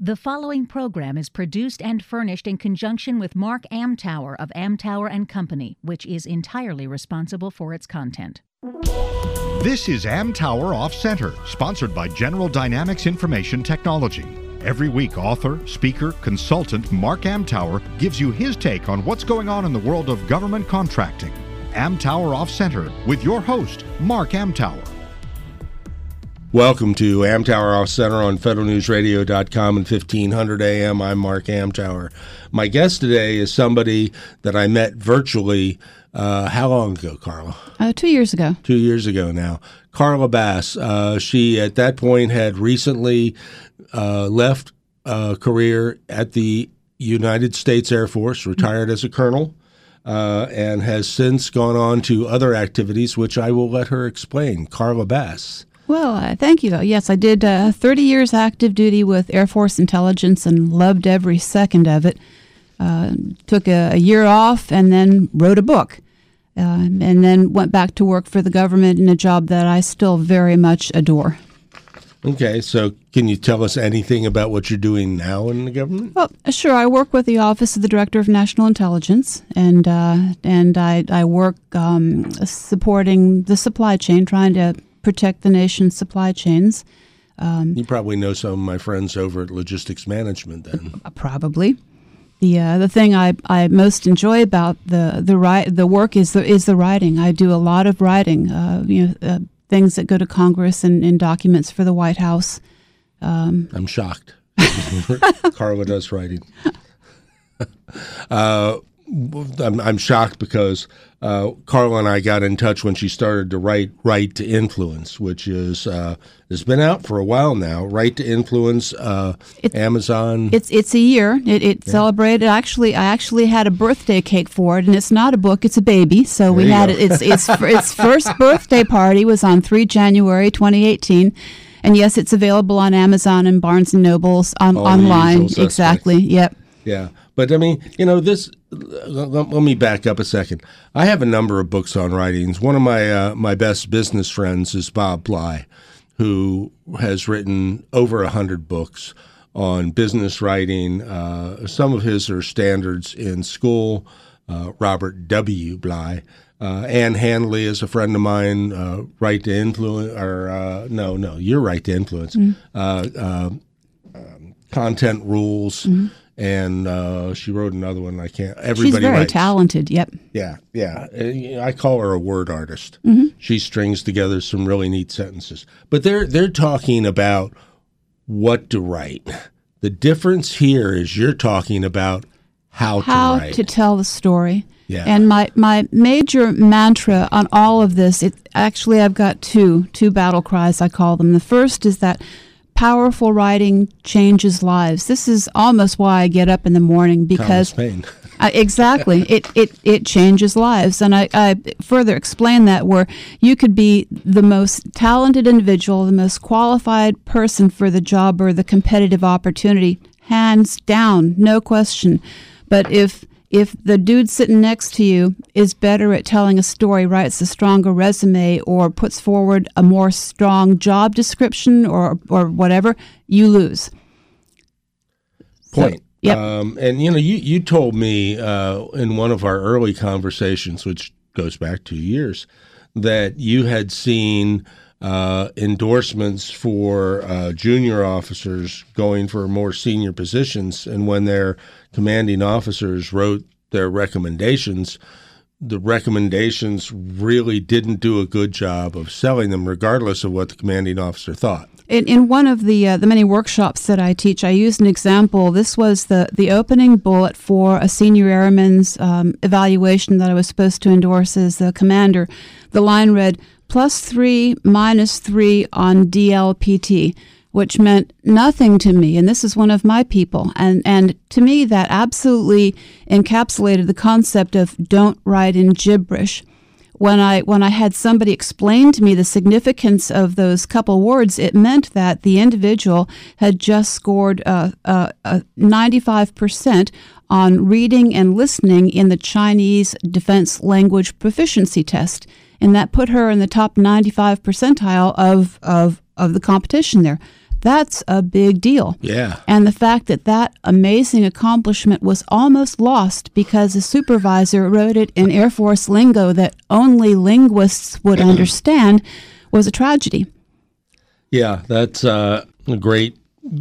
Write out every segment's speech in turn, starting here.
The following program is produced and furnished in conjunction with Mark Amtower of Amtower and Company, which is entirely responsible for its content. This is Amtower Off Center, sponsored by General Dynamics Information Technology. Every week, author, speaker, consultant Mark Amtower gives you his take on what's going on in the world of government contracting. Amtower Off Center with your host, Mark Amtower. Welcome to Amtower Off Center on federalnewsradio.com and 1500 AM. I'm Mark Amtower. My guest today is somebody that I met virtually. Uh, how long ago, Carla? Uh, two years ago. Two years ago now. Carla Bass. Uh, she, at that point, had recently uh, left a career at the United States Air Force, retired as a colonel. Uh, and has since gone on to other activities, which I will let her explain. Carla Bass. Well, uh, thank you. Yes, I did uh, 30 years active duty with Air Force intelligence and loved every second of it. Uh, took a, a, year off and then wrote a book. Uh, and then went back to work for the government in a job that I still very much adore. Okay, so can you tell us anything about what you're doing now in the government? Well, sure. I work with the Office of the Director of National Intelligence, and uh, and I, I work um, supporting the supply chain, trying to protect the nation's supply chains. Um, you probably know some of my friends over at Logistics Management, then. Uh, probably. The uh, the thing I, I most enjoy about the the ri- the work is the is the writing. I do a lot of writing. Uh, you know, uh, things that go to Congress and, and documents for the White House. Um, I'm shocked. Carla does writing. Uh, I'm, I'm shocked because uh, Carla and I got in touch when she started to write "Right to Influence," which is uh, has been out for a while now. "Right to Influence," uh, it's, Amazon. It's it's a year. It, it yeah. celebrated. Actually, I actually had a birthday cake for it, and it's not a book; it's a baby. So there we had it. Its its its first birthday party was on three January 2018. And yes, it's available on Amazon and Barnes and Nobles on, online. Exactly. Yep. Yeah. But I mean, you know, this. Let, let, me back up a second. I have a number of books on writings. One of my uh, my best business friends is Bob Bly, who has written over a hundred books on business writing. Uh, some of his are standards in school. Uh, Robert W. Bly. Uh, Ann Handley is a friend of mine. Uh, right to influence, or uh, no, no, you're right to influence. Mm-hmm. Um, content rules. Mm-hmm and uh, she wrote another one. I can't. Everybody She's very writes. talented. Yep. Yeah, yeah. Uh, I call her a word artist. Mm-hmm. She strings together some really neat sentences. But they're they're talking about what to write. The difference here is you're talking about how, how to write. to tell the story. Yeah. And my, my major mantra on all of this, it actually I've got two two battle cries I call them. The first is that powerful writing changes lives. This is almost why I get up in the morning because uh, exactly it, it it changes lives, and I, I further explain that where you could be the most talented individual, the most qualified person for the job or the competitive opportunity, hands down, no question. But if if the dude sitting next to you is better at telling a story, writes a stronger resume, or puts forward a more strong job description or or whatever, you lose. Point. So, yep. Um, and you know, you you told me uh, in one of our early conversations, which goes back two years, that you had seen uh, endorsements for uh, junior officers going for more senior positions, and when their commanding officers wrote their recommendations, the recommendations really didn't do a good job of selling them, regardless of what the commanding officer thought. In, in one of the uh, the many workshops that I teach, I used an example. This was the the opening bullet for a senior airman's um, evaluation that I was supposed to endorse as the commander. The line read, plus three minus three on DLPT, which meant nothing to me. And this is one of my people. And, and to me, that absolutely encapsulated the concept of don't write in gibberish. When I, when I had somebody explain to me the significance of those couple words, it meant that the individual had just scored uh, uh, uh, 95% on reading and listening in the Chinese Defense Language Proficiency Test and that put her in the top 95 percentile of, of, of the competition there. That's a big deal. Yeah. And the fact that that amazing accomplishment was almost lost because a supervisor wrote it in Air Force lingo that only linguists would understand was a tragedy. Yeah, that's uh, a great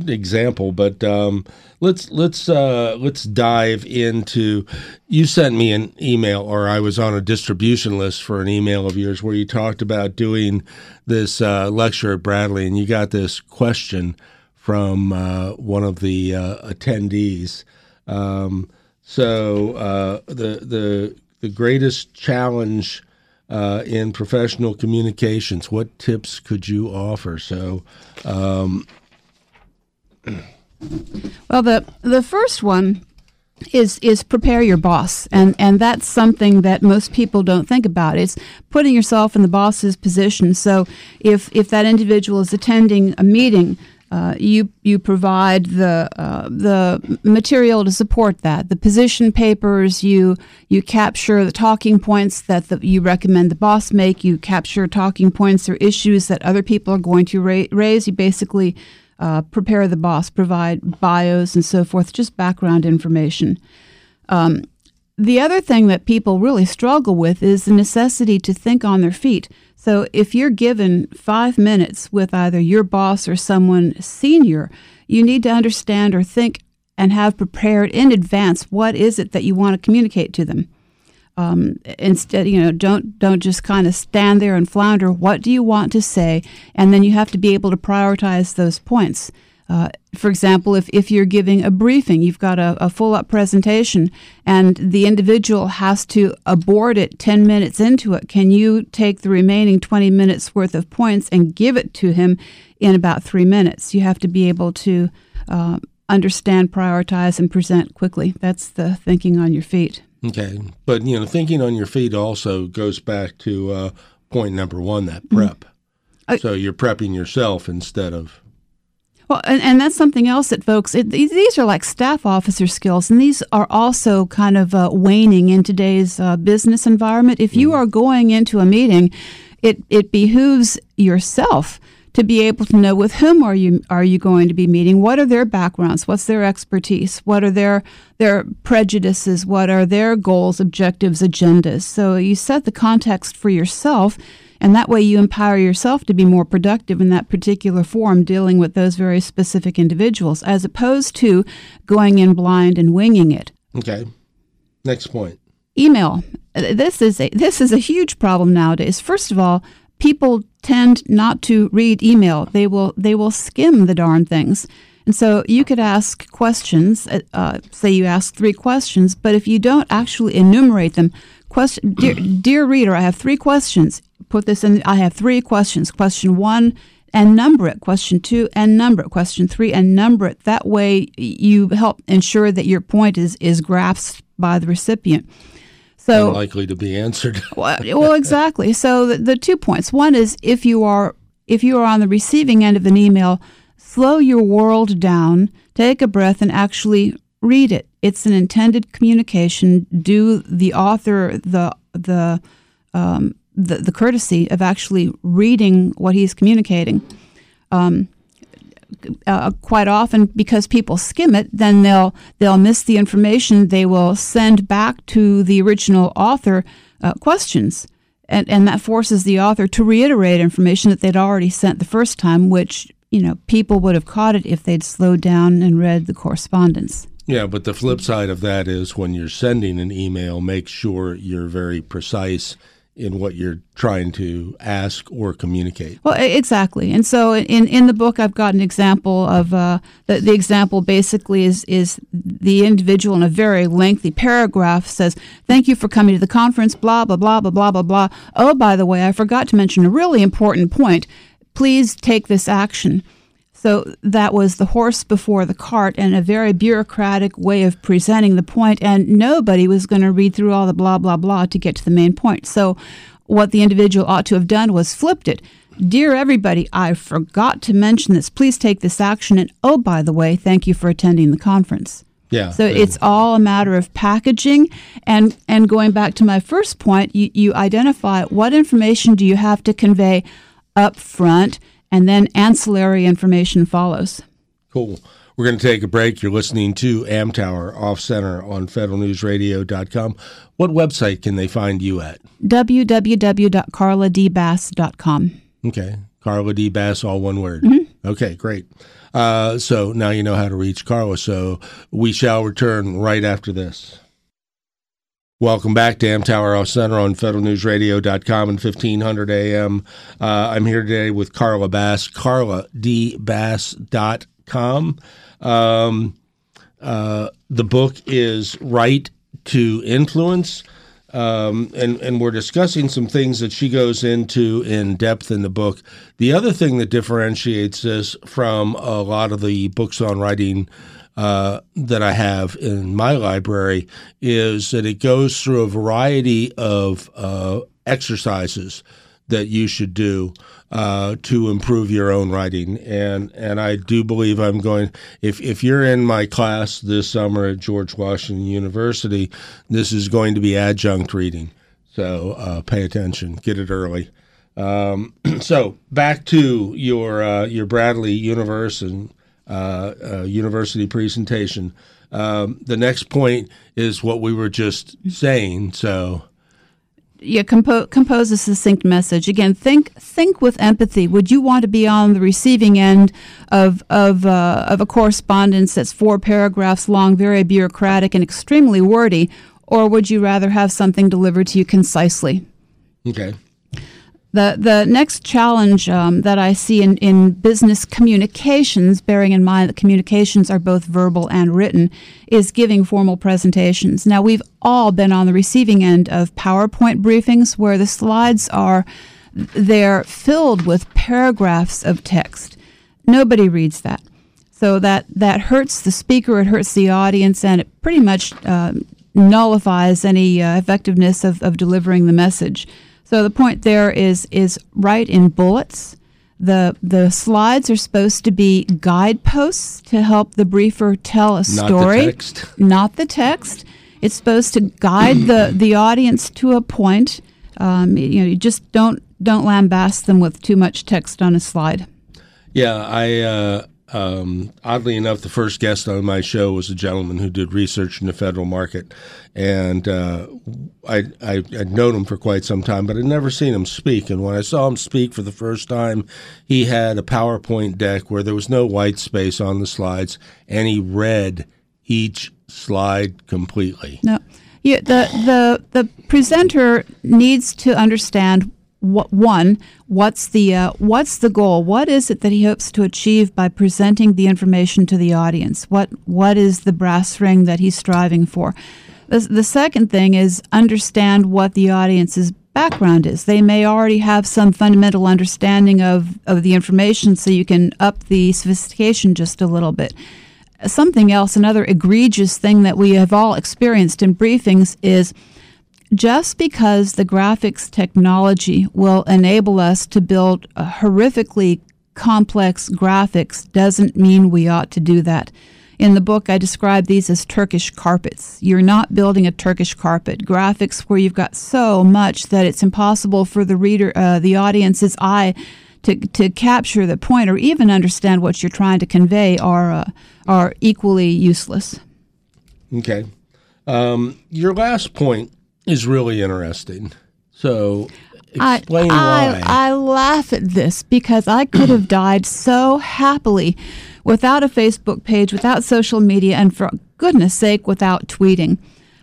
example. But um, let's let's uh, let's dive into. You sent me an email, or I was on a distribution list for an email of yours where you talked about doing this uh, lecture at Bradley, and you got this question from uh, one of the uh, attendees. Um, so uh, the the the greatest challenge uh, in professional communications. What tips could you offer? So, um, well, the the first one is is prepare your boss, and and that's something that most people don't think about. It's putting yourself in the boss's position. So, if if that individual is attending a meeting. Uh, you you provide the uh, the material to support that. The position papers you you capture the talking points that the, you recommend the boss make. You capture talking points or issues that other people are going to ra- raise. You basically uh, prepare the boss, provide bios and so forth, just background information. Um, the other thing that people really struggle with is the necessity to think on their feet. So if you're given five minutes with either your boss or someone senior, you need to understand or think and have prepared in advance what is it that you want to communicate to them. Um, instead, you know, don't don't just kind of stand there and flounder. What do you want to say? And then you have to be able to prioritize those points. Uh, for example, if, if you're giving a briefing, you've got a, a full up presentation, and the individual has to abort it 10 minutes into it, can you take the remaining 20 minutes worth of points and give it to him in about three minutes? You have to be able to uh, understand, prioritize, and present quickly. That's the thinking on your feet. Okay, but you know, thinking on your feet also goes back to uh, point number one, that mm-hmm. prep. Mm-hmm. so you're prepping yourself instead of. Well, and, and that's something else that folks, it, these are like staff officer skills, and these are also kind of uh, waning in today's uh, business environment. If you mm. are going into a meeting, it, it behooves yourself to be able to know with whom are you are you going to be meeting? What are their backgrounds? What's their expertise? What are their their prejudices? What are their goals objectives agendas? So you set the context for yourself and that way you empower yourself to be more productive in that particular forum dealing with those very specific individuals as opposed to going in blind and winging it. Okay. Next point. Email. This is a this is a huge problem nowadays. First of all people tend not to read email. They will they will skim the darn things. And so you could ask questions. Uh, say you ask three questions, but if you don't actually enumerate them, question, dear, dear reader, I have three questions. Put this in. I have three questions. Question one and number it. Question two and number it. Question three and number it. That way, you help ensure that your point is is grasped by the recipient. So likely to be answered. well, well, exactly. So the, the two points. One is if you are if you are on the receiving end of an email, slow your world down, take a breath, and actually read it. It's an intended communication. Do the author the the um, the, the courtesy of actually reading what he's communicating. Um, uh, quite often because people skim it, then they'll they'll miss the information. They will send back to the original author uh, questions, and and that forces the author to reiterate information that they'd already sent the first time, which you know people would have caught it if they'd slowed down and read the correspondence. Yeah, but the flip side of that is when you're sending an email, make sure you're very precise in what you're trying to ask or communicate. Well, exactly. And so in, in the book, I've got an example of uh, the, the example basically is, is the individual in a very lengthy paragraph says, Thank you for coming to the conference, blah, blah, blah, blah, blah, blah, blah. Oh, by the way, I forgot to mention a really important point. Please take this action. So that was the horse before the cart and a very bureaucratic way of presenting the point, and nobody was going to read through all the blah, blah, blah to get to the main point. So what the individual ought to have done was flipped it. Dear everybody, I forgot to mention this. Please take this action. And oh, by the way, thank you for attending the conference. Yeah. So it's all a matter of packaging and and going back to my first point, you, you identify what information do you have to convey up front and then ancillary information follows. Cool. We're going to take a break. You're listening to Amtower Off Center on federalnewsradio.com. What website can they find you at? www.carladbass.com. Okay. Carla D. Bass, all one word. Mm-hmm. Okay, great. Uh, so now you know how to reach Carla. So we shall return right after this. Welcome back to Amtower Center on federalnewsradio.com and 1500 AM. Uh, I'm here today with Carla Bass, carladbass.com. Um, uh, the book is Right to Influence. Um, and and we're discussing some things that she goes into in depth in the book. The other thing that differentiates this from a lot of the books on writing uh, that I have in my library is that it goes through a variety of uh, exercises that you should do uh, to improve your own writing. And and I do believe I'm going. If if you're in my class this summer at George Washington University, this is going to be adjunct reading. So uh, pay attention. Get it early. Um, so back to your uh, your Bradley Universe and university presentation. Um, the next point is what we were just saying. So, yeah, compo- compose a succinct message. Again, think think with empathy. Would you want to be on the receiving end of of uh, of a correspondence that's four paragraphs long, very bureaucratic and extremely wordy, or would you rather have something delivered to you concisely? Okay. The, the next challenge um, that I see in, in business communications, bearing in mind that communications are both verbal and written, is giving formal presentations. Now, we've all been on the receiving end of PowerPoint briefings where the slides are they're filled with paragraphs of text. Nobody reads that. So that, that hurts the speaker, it hurts the audience, and it pretty much uh, nullifies any uh, effectiveness of, of delivering the message. So the point there is is write in bullets. The the slides are supposed to be guideposts to help the briefer tell a story, not the text. Not the text. It's supposed to guide the, the audience to a point. Um, you know, you just don't don't lambast them with too much text on a slide. Yeah, I uh, um, oddly enough, the first guest on my show was a gentleman who did research in the federal market, and uh, I, I would known him for quite some time, but I'd never seen him speak. And when I saw him speak for the first time, he had a PowerPoint deck where there was no white space on the slides, and he read each slide completely. No, yeah, the the the presenter needs to understand what, one, what's the uh, what's the goal? What is it that he hopes to achieve by presenting the information to the audience? What what is the brass ring that he's striving for? The, the second thing is understand what the audience's background is. They may already have some fundamental understanding of, of the information, so you can up the sophistication just a little bit. Something else, another egregious thing that we have all experienced in briefings is just because the graphics technology will enable us to build horrifically complex graphics doesn't mean we ought to do that. In the book, I describe these as Turkish carpets. You're not building a Turkish carpet. Graphics where you've got so much that it's impossible for the reader, uh, the audience's eye, to, to capture the point or even understand what you're trying to convey are uh, are equally useless. Okay. Um, your last point is really interesting. So explain I, why. I, I laugh at this because I could have died so happily without a Facebook page, without social media, and for goodness sake, without tweeting.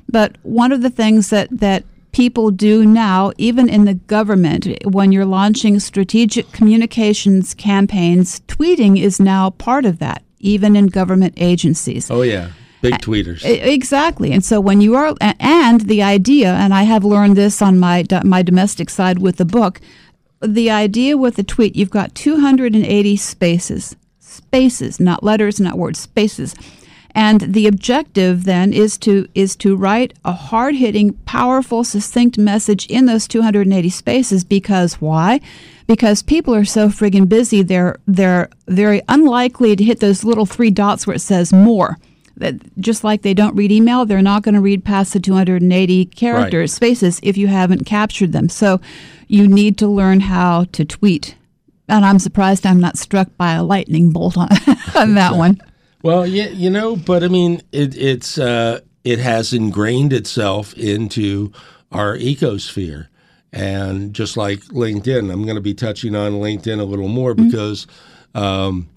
But one of the things that, that people do now, even in the government, when you're launching strategic communications campaigns, tweeting is now part of that, even in government agencies. Oh, yeah. Big tweeters. Exactly. And so when you are, and the idea, and I have learned this on my, my domestic side with the book, the idea with the tweet, you've got 280 spaces. Spaces, not letters, not words, spaces. And the objective then is to is to write a hard-hitting, powerful, succinct message in those 280 spaces because why? Because people are so friggin' busy, they're they're very unlikely to hit those little three dots where it says more that just like they don't read email, they're not going to read past the 280 characters right. spaces if you haven't captured them. So you need to learn how to tweet And I'm surprised I'm not struck by a lightning bolt on, on that one. Well, yeah, you know, but I mean, it, it's uh, it has ingrained itself into our ecosphere, and just like LinkedIn, I'm going to be touching on LinkedIn a little more Mm-hmm. because um,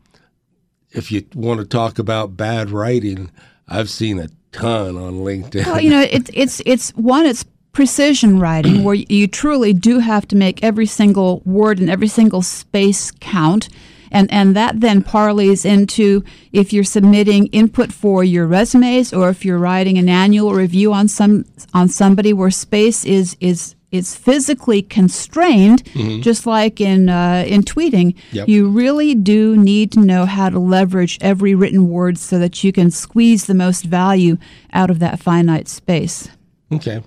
if you want to talk about bad writing, I've seen a ton on LinkedIn. Well, you know, it's it's it's one. It's precision writing where you truly do have to make every single word and every single space count. And, and that then parlays into if you're submitting input for your resumes or if you're writing an annual review on some on somebody where space is is is physically constrained, just like in uh, in tweeting. Yep. You really do need to know how to leverage every written word so that you can squeeze the most value out of that finite space. Okay.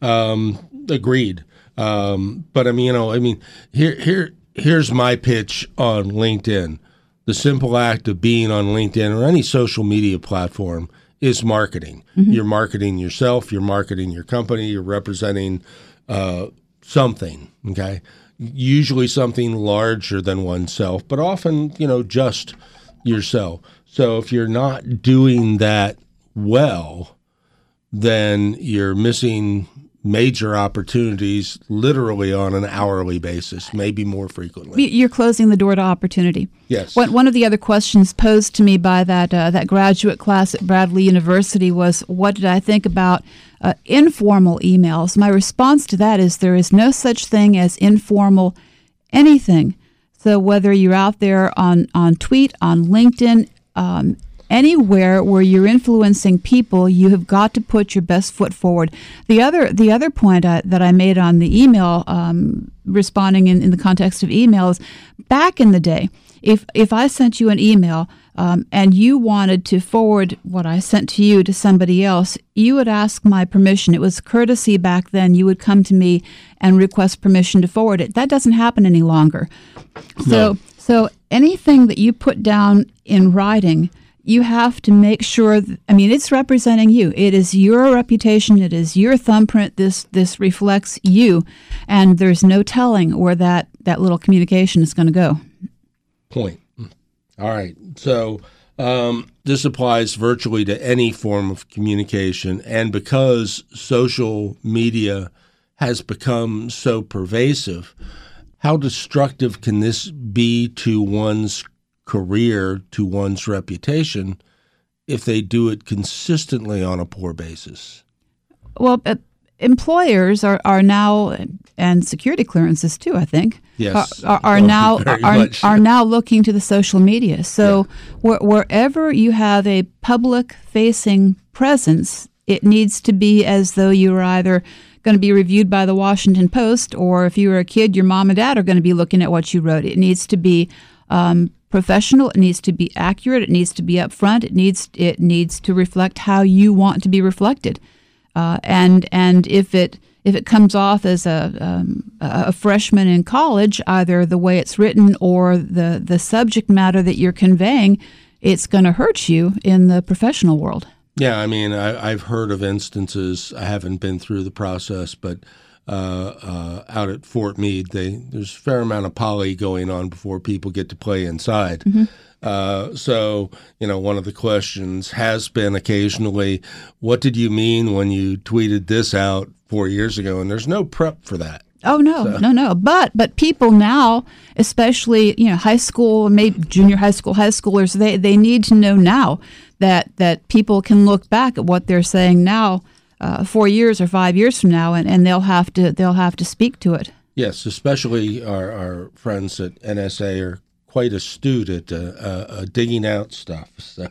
Um, agreed. Um, but I mean, you know, I mean, here, here, here's my pitch on LinkedIn. The simple act of being on LinkedIn or any social media platform is marketing. You're marketing yourself. You're marketing your company. You're representing uh, something. Okay. Usually something larger than oneself, but often, you know, just yourself. So if you're not doing that well, then you're missing major opportunities literally on an hourly basis, maybe more frequently. You're closing the door to opportunity. Yes. One, one of the other questions posed to me by that uh, that graduate class at Bradley University was, "What did I think about uh, informal emails?" My response to that is, there is no such thing as informal anything. So whether you're out there on on tweet, on LinkedIn, um, anywhere where you're influencing people, you have got to put your best foot forward. The other the other point I, that I made on the email, um, responding in, in the context of emails, back in the day, if if I sent you an email um, and you wanted to forward what I sent to you to somebody else, you would ask my permission. It was courtesy back then. You would come to me and request permission to forward it. That doesn't happen any longer. So so anything that you put down in writing you have to make sure th- i mean it's representing you it is your reputation it is your thumbprint this this reflects you and there's no telling where that that little communication is going to go Point. All right. So um, this applies virtually to any form of communication. And because social media has become so pervasive, how destructive can this be to one's career, to one's reputation, if they do it consistently on a poor basis? well employers are, are now and security clearances too i think Yes. are, are, are now are, are now looking to the social media. So where, wherever you have a public facing presence it needs to be as though you are either going to be reviewed by the washington post or if you were a kid your mom and dad are going to be looking at what you wrote. It needs to be um, professional it needs to be accurate it needs to be upfront it needs it needs to reflect how you want to be reflected uh, and and if it if it comes off as a um, a freshman in college, either the way it's written or the the subject matter that you're conveying, it's going to hurt you in the professional world. Yeah, I mean, I, I've heard of instances. I haven't been through the process, but uh, uh, out at Fort Meade, they there's a fair amount of poly going on before people get to play inside. Uh, so, you know, one of the questions has been occasionally, "What did you mean when you tweeted this out four years ago?" And there's no prep for that. Oh no, no, no. But but people now, especially you know high school, maybe junior high school, high schoolers, they they need to know now that that people can look back at what they're saying now, uh, four years or five years from now, and, and they'll have to they'll have to speak to it. Yes, especially our, our friends at NSA are quite astute at uh, uh, uh, digging out stuff. So.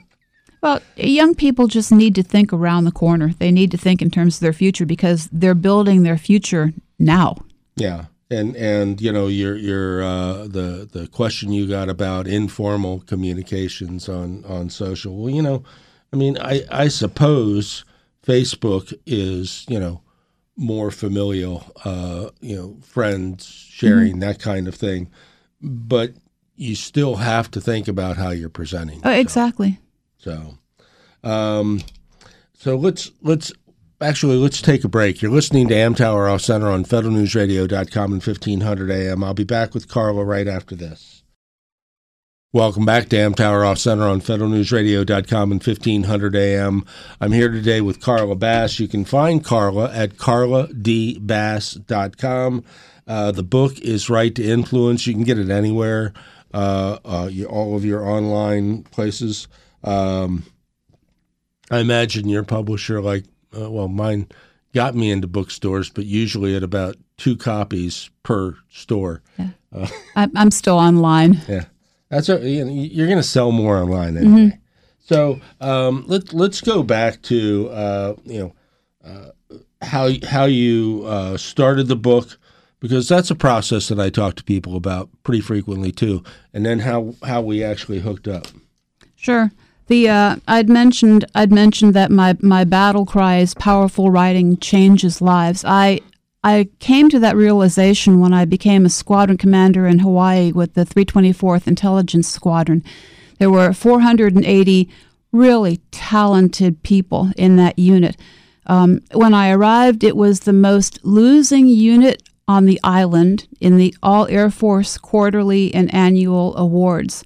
Well, young people just need to think around the corner. They need to think in terms of their future because they're building their future now. Yeah, and and you know your your uh, the the question you got about informal communications on on social. Well, you know, I mean, I I suppose Facebook is you know more familial, uh, you know, friends sharing that kind of thing, but you still have to think about how you're presenting. Oh, exactly. So, um, so let's let's actually, let's take a break. You're listening to Amtower Off Center on federalnewsradio.com and 1500 AM. I'll be back with Carla right after this. Welcome back to Amtower Off Center on federalnewsradio.com and 1500 AM. I'm here today with Carla Bass. You can find Carla at carladbass.com. Uh, the book is Right to Influence. You can get it anywhere, uh, uh, all of your online places. Um, I imagine your publisher, like, uh, well, mine got me into bookstores, but usually at about two copies per store. Yeah. I'm, I'm still online. Yeah, that's you know, you're going to sell more online anyway. Mm-hmm. So um, let's let's go back to uh, you know uh, how how you uh, started the book because that's a process that I talk to people about pretty frequently too, and then how how we actually hooked up. Sure. The uh, I'd mentioned I'd mentioned that my my battle cry is powerful writing changes lives. I I came to that realization when I became a squadron commander in Hawaii with the 324th Intelligence Squadron. There were 480 really talented people in that unit. Um, when I arrived, it was the most losing unit on the island in the All Air Force quarterly and annual awards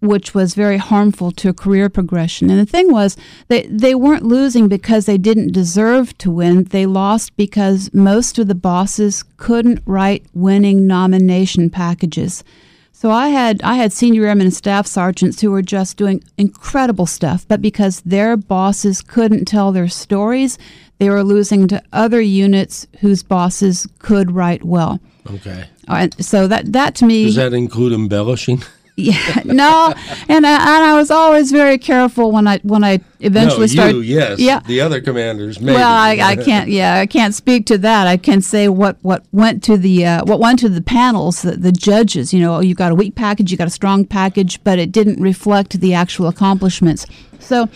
which was very harmful to career progression. And the thing was, they, they weren't losing because they didn't deserve to win. They lost because most of the bosses couldn't write winning nomination packages. So I had I had senior airmen and staff sergeants who were just doing incredible stuff, but because their bosses couldn't tell their stories, they were losing to other units whose bosses could write well. Okay. And so that that to me does that include embellishing? Yeah, no, and I, and I was always very careful when I when I eventually no, started. You, yes, yeah. The other commanders, maybe. Well, I, I can't. Yeah, I can't speak to that. I can say what what went to the uh, what went to the panels, the, the judges. You know, you got a weak package, you got a strong package, but it didn't reflect the actual accomplishments. So.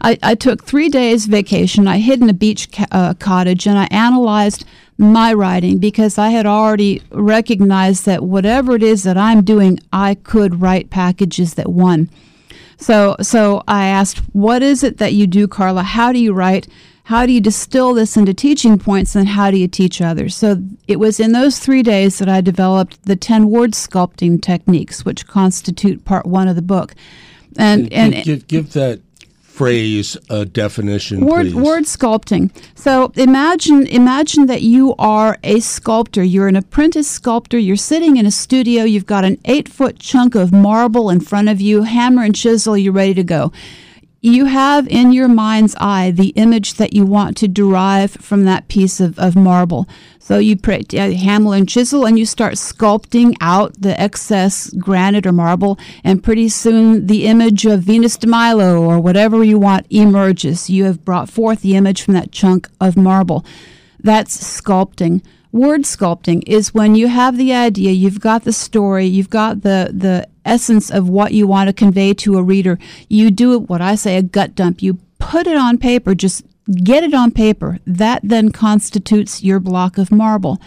I, I took three days vacation. I hid in a beach ca- uh, cottage and I analyzed my writing because I had already recognized that whatever it is that I'm doing, I could write packages that won. So, so I asked, "What is it that you do, Carla? How do you write? How do you distill this into teaching points, and how do you teach others?" So it was in those three days that I developed the ten word sculpting techniques, which constitute part one of the book. And and give, give that phrase a definition word please. word sculpting. So imagine imagine that you are a sculptor. You're an apprentice sculptor. You're sitting in a studio. You've got an eight foot chunk of marble in front of you hammer and chisel you're ready to go you have in your mind's eye the image that you want to derive from that piece of, of marble. So you pray, uh, hammer and chisel and you start sculpting out the excess granite or marble, and pretty soon the image of Venus de Milo or whatever you want emerges. You have brought forth the image from that chunk of marble. That's sculpting. Word sculpting is when you have the idea, you've got the story, you've got the, the essence of what you want to convey to a reader. You do what I say a gut dump. You put it on paper, just get it on paper. That then constitutes your block of marble.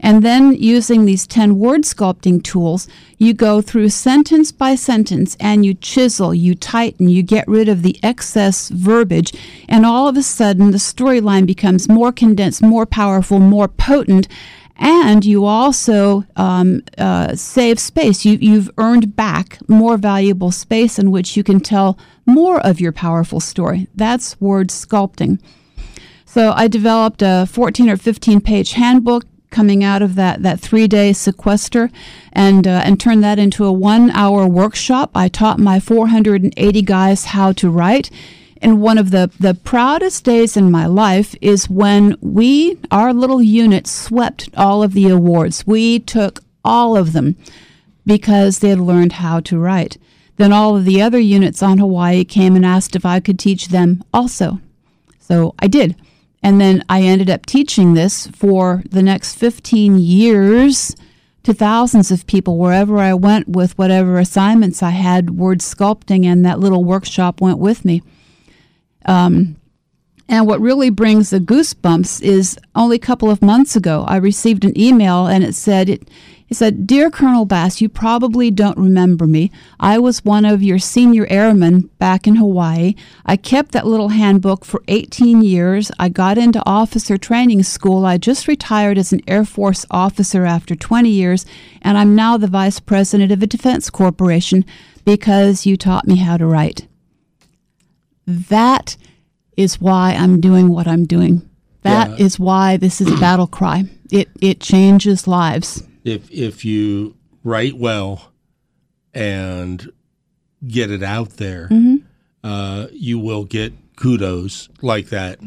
And then using these 10 word sculpting tools, you go through sentence by sentence and you chisel, you tighten, you get rid of the excess verbiage, and all of a sudden the storyline becomes more condensed, more powerful, more potent. And you also um, uh, save space. You, you've earned back more valuable space in which you can tell more of your powerful story. That's word sculpting. So I developed a 14 or 15 page handbook coming out of that, that three day sequester and, uh, and turned that into a one hour workshop. I taught my 480 guys how to write. And one of the, the proudest days in my life is when we, our little unit, swept all of the awards. We took all of them because they had learned how to write. Then all of the other units on Hawaii came and asked if I could teach them also. So I did. And then I ended up teaching this for the next 15 years to thousands of people wherever I went with whatever assignments I had, word sculpting, and that little workshop went with me. Um, And what really brings the goosebumps is only a couple of months ago, I received an email and it said, it, it said, Dear Colonel Bass, you probably don't remember me. I was one of your senior airmen back in Hawaii. I kept that little handbook for 18 years. I got into officer training school. I just retired as an Air Force officer after 20 years, and I'm now the vice president of a defense corporation because you taught me how to write. That is why I'm doing what I'm doing. That Yeah. is why this is a battle cry. It it changes lives. If if you write well and get it out there, uh, you will get kudos like that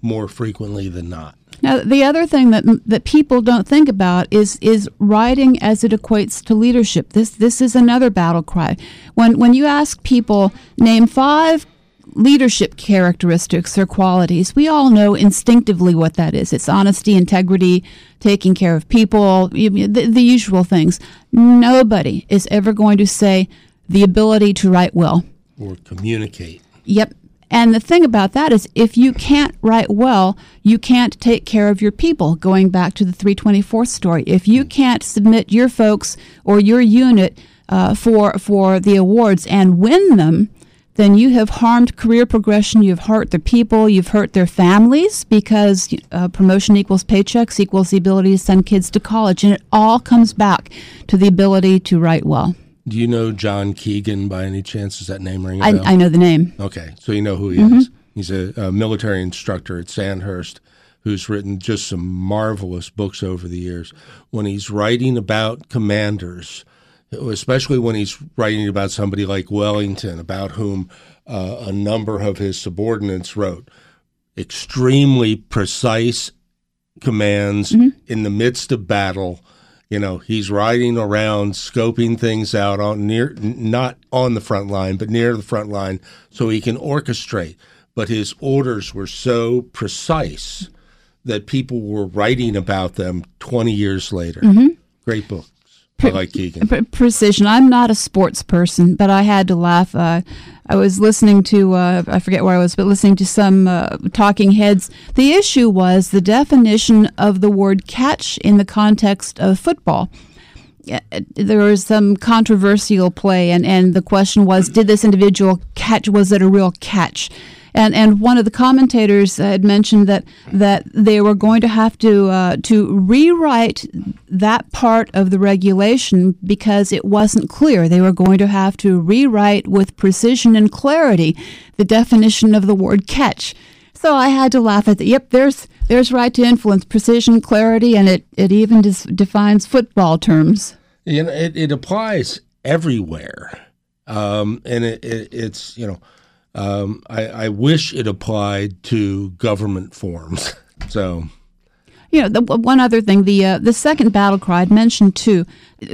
more frequently than not. Now, the other thing that that people don't think about is is writing as it equates to leadership. This this is another battle cry. When when you ask people name five leadership characteristics or qualities, we all know instinctively what that is. It's honesty, integrity, taking care of people, the, the usual things. Nobody is ever going to say the ability to write well. Or communicate. Yep. And the thing about that is, if you can't write well, you can't take care of your people. Going back to the 324th story, if you can't submit your folks or your unit uh, for for the awards and win them, then you have harmed career progression. You've hurt the people. You've hurt their families because uh, promotion equals paychecks equals the ability to send kids to college, and it all comes back to the ability to write well. Do you know John Keegan by any chance? Does that name ring a I, bell? I know the name. Okay, so you know who he is. He's a, a military instructor at Sandhurst who's written just some marvelous books over the years. When he's writing about commanders, especially when he's writing about somebody like Wellington, about whom uh, a number of his subordinates wrote, extremely precise commands in the midst of battle. You know, he's riding around, scoping things out on near, not on the front line, but near the front line, so he can orchestrate. But his orders were so precise that people were writing about them 20 years later. Great books. I like Keegan. Pre- precision. I'm not a sports person, but I had to laugh. Uh, I was listening to, uh, I forget where I was, but listening to some uh, talking heads. The issue was the definition of the word catch in the context of football. Yeah, There was some controversial play, and, and the question was did this individual catch, was it a real catch? And, and one of the commentators had mentioned that, that they were going to have to, uh, to rewrite that part of the regulation because it wasn't clear. They were going to have to rewrite with precision and clarity the definition of the word catch. So I had to laugh at that. Yep, there's there's right to influence, precision, clarity, and it, it even dis- defines football terms. you know, it, it applies everywhere. Um, and it, it, it's, you know, um, I, I wish it applied to government forms. So, You know, the, one other thing, the uh, the second battle cry I'd mentioned too.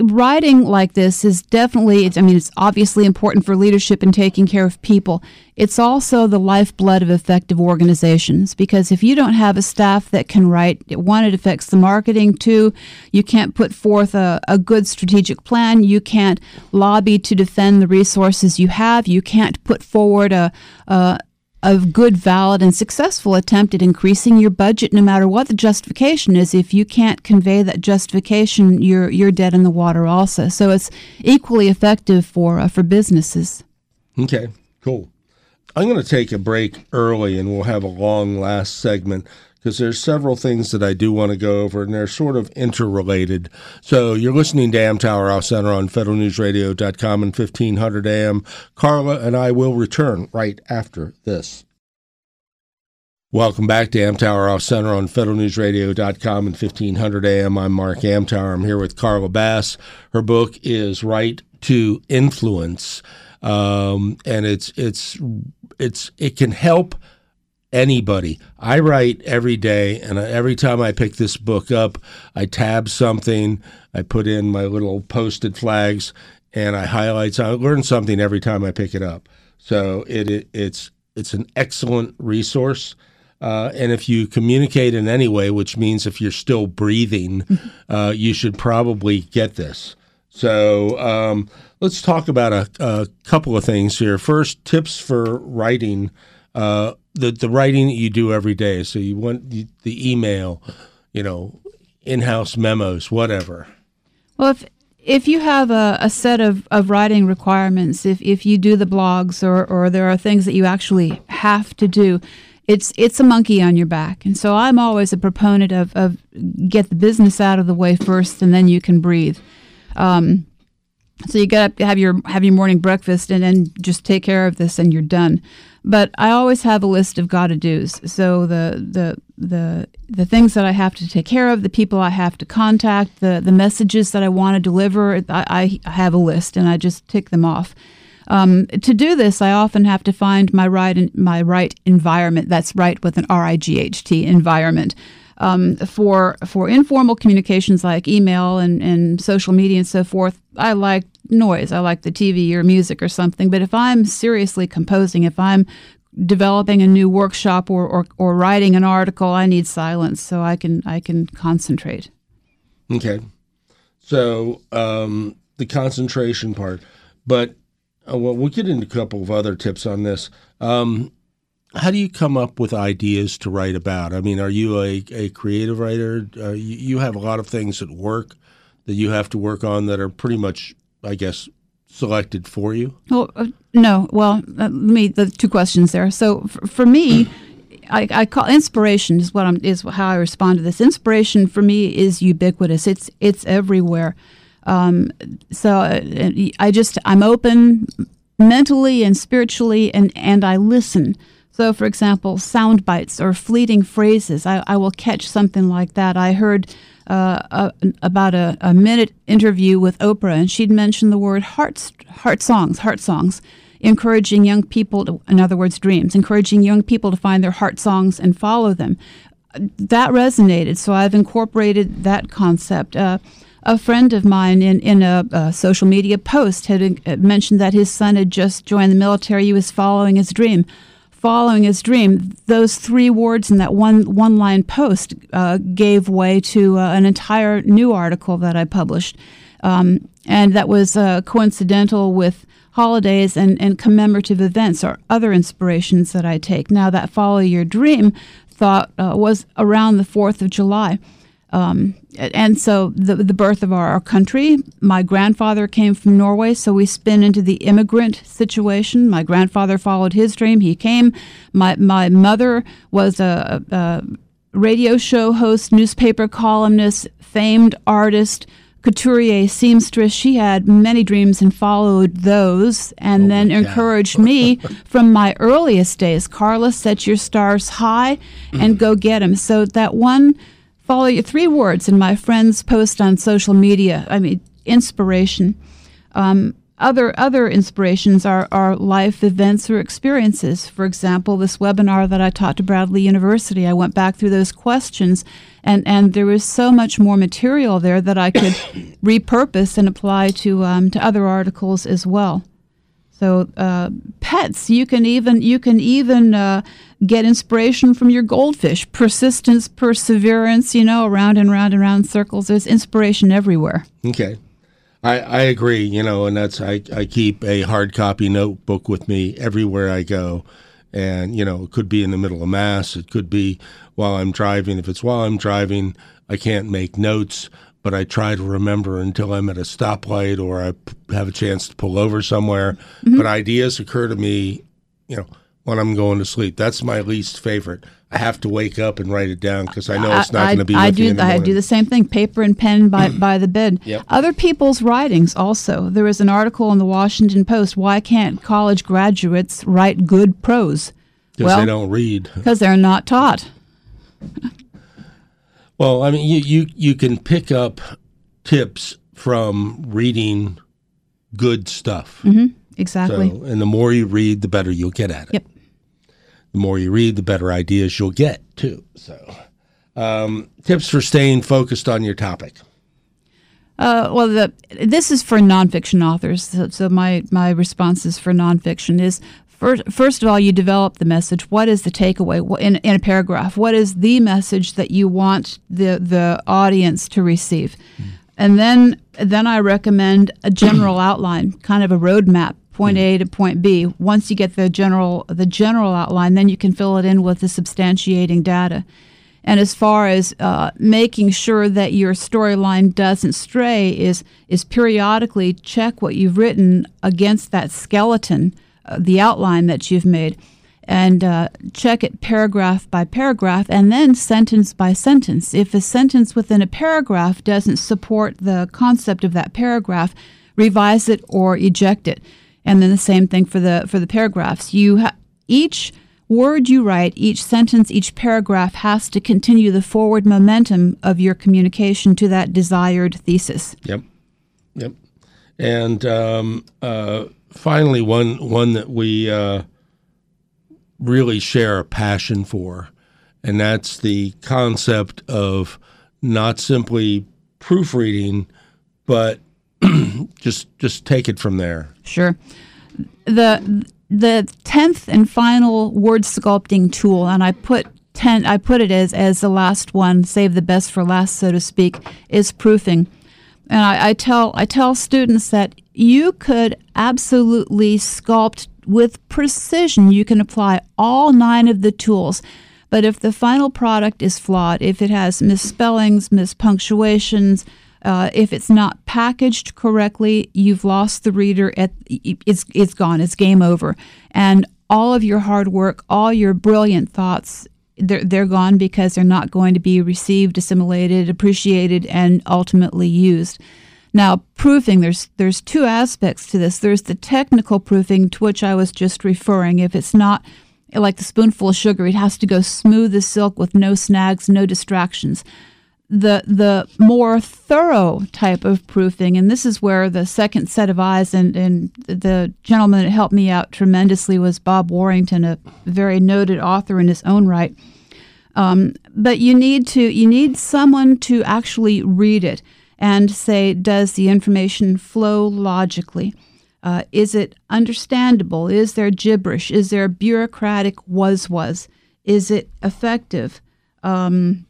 Writing like this is definitely. I mean, it's obviously important for leadership and taking care of people. It's also the lifeblood of effective organizations because if you don't have a staff that can write, one, it affects the marketing. Two, you can't put forth a, a good strategic plan. You can't lobby to defend the resources you have. You can't put forward a, a a good, valid, and successful attempt at increasing your budget, no matter what the justification is. If you can't convey that justification, you're you're dead in the water. Also, so it's equally effective for uh, for businesses. okay, cool. I'm going to take a break early and we'll have a long last segment because there's several things that I do want to go over and they're sort of interrelated. So you're listening to Amtower Off Center on federalnewsradio.com and 1500 AM. Carla and I will return right after this. Welcome back to Amtower Off Center on federalnewsradio.com and 1500 AM. I'm Mark Amtower. I'm here with Carla Bass. Her book is Right to Influence. Um, and it's, it's, it's, it can help anybody. I write every day, and every time I pick this book up, I tab something, I put in my little posted flags, and I highlight. So I learn something every time I pick it up. So it, it it's it's an excellent resource. Uh, and if you communicate in any way, which means if you're still breathing, uh, you should probably get this. So um, let's talk about a, a couple of things here. First, tips for writing uh, the the writing that you do every day. So you want the, the email, you know, in house memos, whatever. Well, if if you have a, a set of, of writing requirements, if, if you do the blogs or, or there are things that you actually have to do, it's it's a monkey on your back. And so I'm always a proponent of, of get the business out of the way first and then you can breathe. Um, so you got to have your have your morning breakfast and then just take care of this and you're done. But I always have a list of gotta dos. So the the the the things that I have to take care of, the people I have to contact, the the messages that I want to deliver. I, I have a list and I just tick them off. Um, to do this, I often have to find my right my right environment. That's right with an R I G H T environment. Um, for for informal communications like email and, and social media and so forth, I like noise. I like the TV or music or something. But if I'm seriously composing, if I'm developing a new workshop or, or, or writing an article, I need silence so I can I can concentrate. Okay, so um, the concentration part, but uh, well, we'll get into a couple of other tips on this. Um, how do you come up with ideas to write about? I mean, are you a, a creative writer? Uh, you, you, have a lot of things at work that you have to work on that are pretty much, I guess, selected for you. Well, uh, no. Well, uh, me the two questions there. So for, for me. I, I, call inspiration is what I'm is how I respond to this. Inspiration for me is ubiquitous. It's it's everywhere. Um, so uh, I just I'm open mentally and spiritually, and and I listen. So, for example, sound bites or fleeting phrases, I, I will catch something like that. I heard uh, a, about a, a, minute interview with Oprah, and she'd mentioned the word heart, heart songs, heart songs, encouraging young people, to, in other words, dreams, encouraging young people to find their heart songs and follow them. That resonated, so I've incorporated that concept. Uh, a friend of mine in, in a, a, social media post had uh, mentioned that his son had just joined the military. He was following his dream following his dream, those three words in that one one line post uh, gave way to uh, an entire new article that I published, um, and that was uh, coincidental with holidays and, and commemorative events or other inspirations that I take. Now that follow your dream thought uh, was around the Fourth of July. Um, and so the the birth of our, our, country. My grandfather came from Norway, so we spin into the immigrant situation. My grandfather followed his dream; he came. My my mother was a, a radio show host, newspaper columnist, famed artist. Couturier, seamstress, she had many dreams and followed those, and oh then encouraged me from my earliest days. Carla, set your stars high and mm. go get them. So that one follow three words in my friend's post on social media. I mean, inspiration. Um, other other inspirations are, are life events or experiences. For example, this webinar that I taught to Bradley University, I went back through those questions, and, and there was so much more material there that I could repurpose and apply to um, to other articles as well. So uh, pets, you can even you can even uh, get inspiration from your goldfish. Persistence, perseverance, you know, around and round and round circles. There's inspiration everywhere. Okay. I, I agree, you know, and that's I, I keep a hard copy notebook with me everywhere I go. And, you know, it could be in the middle of mass, it could be while I'm driving. If it's while I'm driving, I can't make notes but I try to remember until I'm at a stoplight or I have a chance to pull over somewhere. Mm-hmm. But ideas occur to me, you know, when I'm going to sleep. That's my least favorite. I have to wake up and write it down because I know it's not going to be. I do. I do the same thing. Paper and pen by by the bed. Yep. Other people's writings also. There was an article in the Washington Post. Why can't college graduates write good prose? Because well, they don't read. Because they're not taught. Well, I mean, you, you, you can pick up tips from reading good stuff. Mm-hmm. Exactly. So, and the more you read, the better you'll get at it. Yep. The more you read, the better ideas you'll get too. So, um, tips for staying focused on your topic. Uh, well, the, this is for nonfiction authors. So, so, my my response is for nonfiction is First, first of all, you develop the message. What is the takeaway in, in a paragraph? What is the message that you want the, the audience to receive? Mm. And then, then I recommend a general outline, kind of a roadmap point A to point B. Once you get the general the general outline, then you can fill it in with the substantiating data. And as far as uh, making sure that your storyline doesn't stray, is is periodically check what you've written against that skeleton, the outline that you've made, and uh, check it paragraph by paragraph, and then sentence by sentence. If a sentence within a paragraph doesn't support the concept of that paragraph, revise it or eject it. And then the same thing for the for the paragraphs. You ha- each word you write, each sentence, each paragraph has to continue the forward momentum of your communication to that desired thesis. Yep, yep. And um, uh, finally, one one that we uh, really share a passion for, and that's the concept of not simply proofreading, but just just take it from there. Sure. The the tenth and final word sculpting tool, and I put ten I put it as as the last one, save the best for last, so to speak, is proofing. And I, I tell I tell students that you could absolutely sculpt with precision. You can apply all nine of the tools. But if the final product is flawed, if it has misspellings, mispunctuations, uh, if it's not packaged correctly, you've lost the reader. At it's it's gone. It's game over. And all of your hard work, all your brilliant thoughts, they're they're gone because they're not going to be received, assimilated, appreciated, and ultimately used. Now, proofing there's there's two aspects to this. There's the technical proofing to which I was just referring. If it's not like the spoonful of sugar, it has to go smooth as silk with no snags, no distractions the the more thorough type of proofing, and this is where the second set of eyes and, and the gentleman that helped me out tremendously was Bob Warrington, a very noted author in his own right. Um, but you need to you need someone to actually read it and say, does the information flow logically? Uh, is it understandable? Is there gibberish? Is there bureaucratic was was? Is it effective? Um,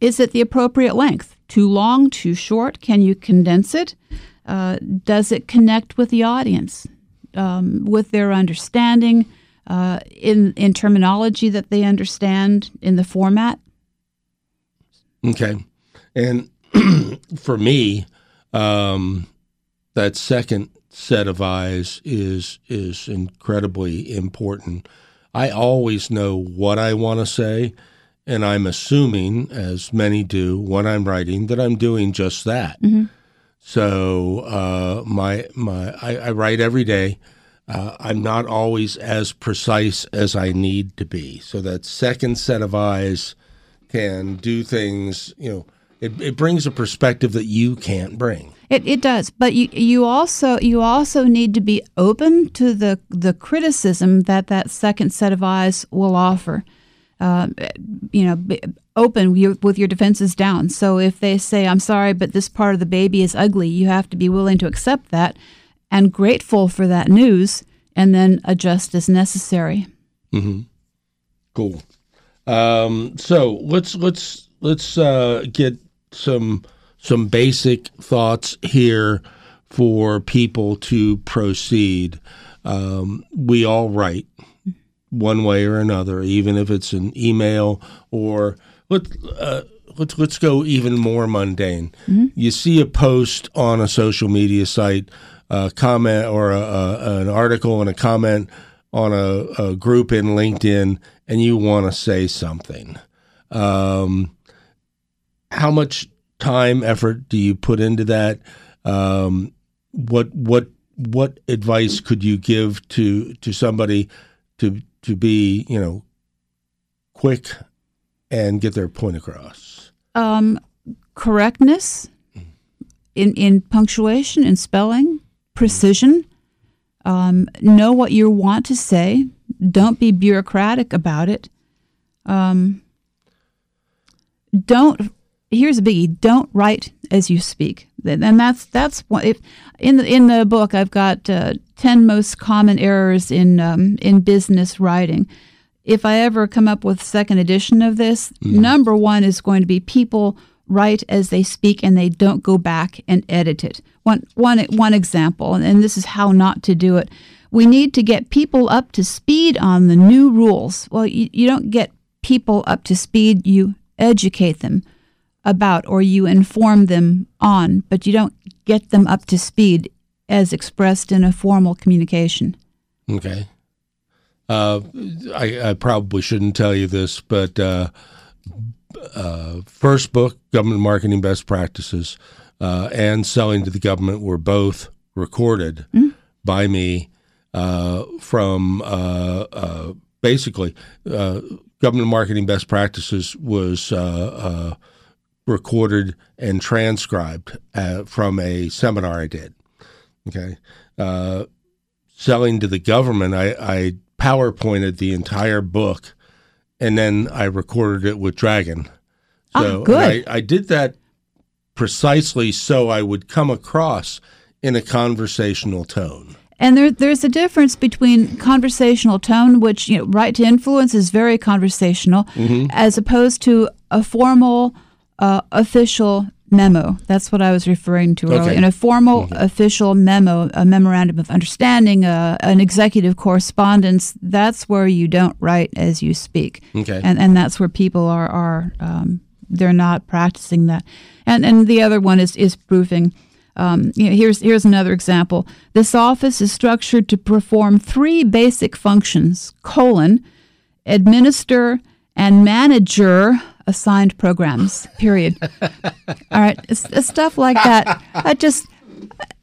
is it the appropriate length? Too long, too short? Can you condense it? Uh, does it connect with the audience, um, with their understanding, uh, in in terminology that they understand, in the format? Okay, and for me, um, that second set of eyes is is incredibly important. I always know what I want to say and I'm assuming, as many do when I'm writing, that I'm doing just that. Mm-hmm. So uh, my my I, I, write every day. Uh, I'm not always as precise as I need to be. So that second set of eyes can do things. You know, it, it brings a perspective that you can't bring. It, it does, but you you also you also need to be open to the the criticism that that second set of eyes will offer uh, you know, open with your defenses down. So if they say, I'm sorry, but this part of the baby is ugly, you have to be willing to accept that and grateful for that news and then adjust as necessary. Mm-hmm. Cool. Um, so let's let's let's uh, get some some basic thoughts here for people to proceed. Um, we all write one way or another, even if it's an email or let uh, let's let's go even more mundane. Mm-hmm. You see a post on a social media site, a comment or a, a, an article and a comment on a, a group in LinkedIn, and you want to say something. Um, how much time effort do you put into that? Um, what what what advice could you give to to somebody to to be, you know, quick and get their point across? Um, correctness in, in punctuation and spelling, precision. Um, know what you want to say. Don't be bureaucratic about it. Um, don't. Here's a biggie: don't write as you speak. And that's that's what if in the in the book I've got uh, 10 most common errors in um, in business writing. If I ever come up with second edition of this, mm. number one is going to be people write as they speak and they don't go back and edit it. One, one, one example, and this is how not to do it. We need to get people up to speed on the new rules. Well, you, you don't get people up to speed, you educate them about or you inform them on, but you don't get them up to speed as expressed in a formal communication. Okay. Uh, I, I, probably shouldn't tell you this, but uh, uh, first book, Government Marketing Best Practices, uh, and Selling to the Government were both recorded mm-hmm. by me uh, from uh, basically Government Marketing Best Practices was recorded and transcribed from a seminar I did. Okay. selling to the government, I, I PowerPointed the entire book and then I recorded it with Dragon. Ah, so oh, good. I, I did that precisely so I would come across in a conversational tone. And there, there's a difference between conversational tone, which you know, write to influence is very conversational, mm-hmm. as opposed to a formal, uh, official memo. That's what I was referring to okay. earlier. In a formal mm-hmm. official memo, a memorandum of understanding, uh, an executive correspondence, that's where you don't write as you speak. Okay. And, and that's where people are, are um, they're not practicing that. And, and the other one is, is proofing. Um, you know, here's here's another example. This office is structured to perform three basic functions: colon, administer, and manager assigned programs. Period. All right, it's, it's stuff like that. I just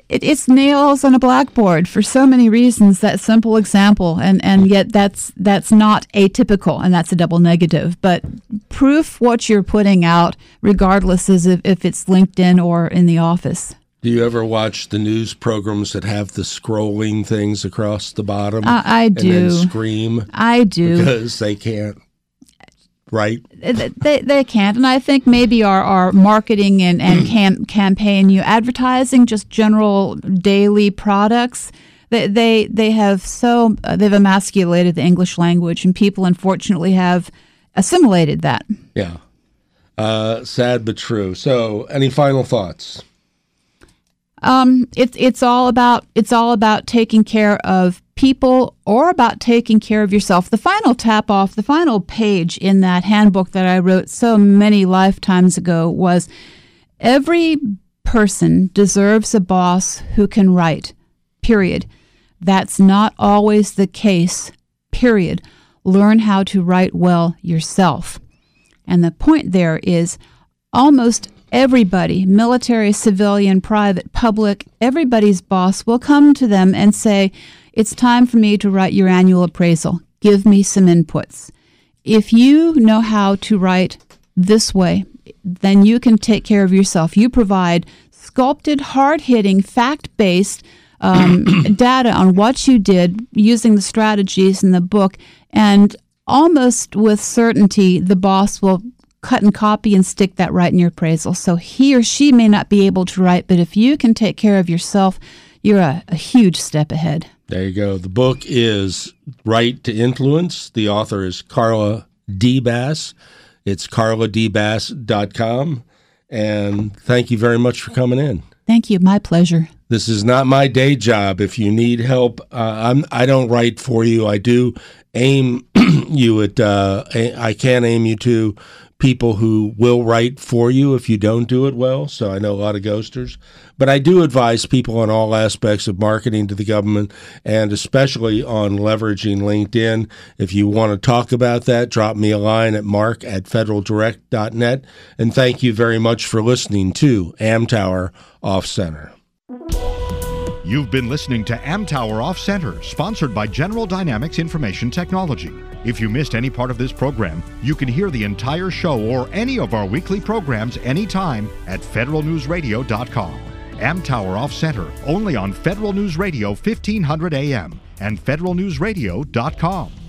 it, it's nails on a blackboard for so many reasons. That simple example, and and yet that's that's not atypical, and that's a double negative. But proof what you're putting out, regardless as if, if it's LinkedIn or in the office. Do you ever watch the news programs that have the scrolling things across the bottom? Uh, I do. scream. I do because they can't right? They, they can't. And I think maybe our, our marketing and, and can, campaign, you advertising, just general daily products, they, they, they have so, uh, they've emasculated the English language, and people unfortunately have assimilated that. Yeah. Uh, sad but true. So, any final thoughts? Um, it's it's all about it's all about taking care of people or about taking care of yourself. The final tap off, the final page in that handbook that I wrote so many lifetimes ago was every person deserves a boss who can write, period. That's not always the case, period. Learn how to write well yourself. And the point there is almost everybody, military, civilian, private, public, everybody's boss will come to them and say, it's time for me to write your annual appraisal. Give me some inputs. If you know how to write this way, then you can take care of yourself. You provide sculpted, hard hitting, fact based um, data on what you did using the strategies in the book, and almost with certainty, the boss will cut and copy and stick that right in your appraisal. So he or she may not be able to write, but if you can take care of yourself, you're a, a huge step ahead. There you go. The book is Write to Influence. The author is Carla D. Bass. It's carladbass.com. And thank you very much for coming in. Thank you. My pleasure. This is not my day job. If you need help, uh, I'm, I don't write for you. I do aim you at, uh, I can aim you to people who will write for you if you don't do it well. So I know a lot of ghosters. But I do advise people on all aspects of marketing to the government and especially on leveraging LinkedIn. If you want to talk about that, drop me a line at mark at federaldirect.net. And thank you very much for listening to Amtower Off Center. You've been listening to Amtower Off Center, sponsored by General Dynamics Information Technology. If you missed any part of this program, you can hear the entire show or any of our weekly programs anytime at federalnewsradio.com. Amtower Off Center, only on Federal News Radio 1500 AM and federalnewsradio.com.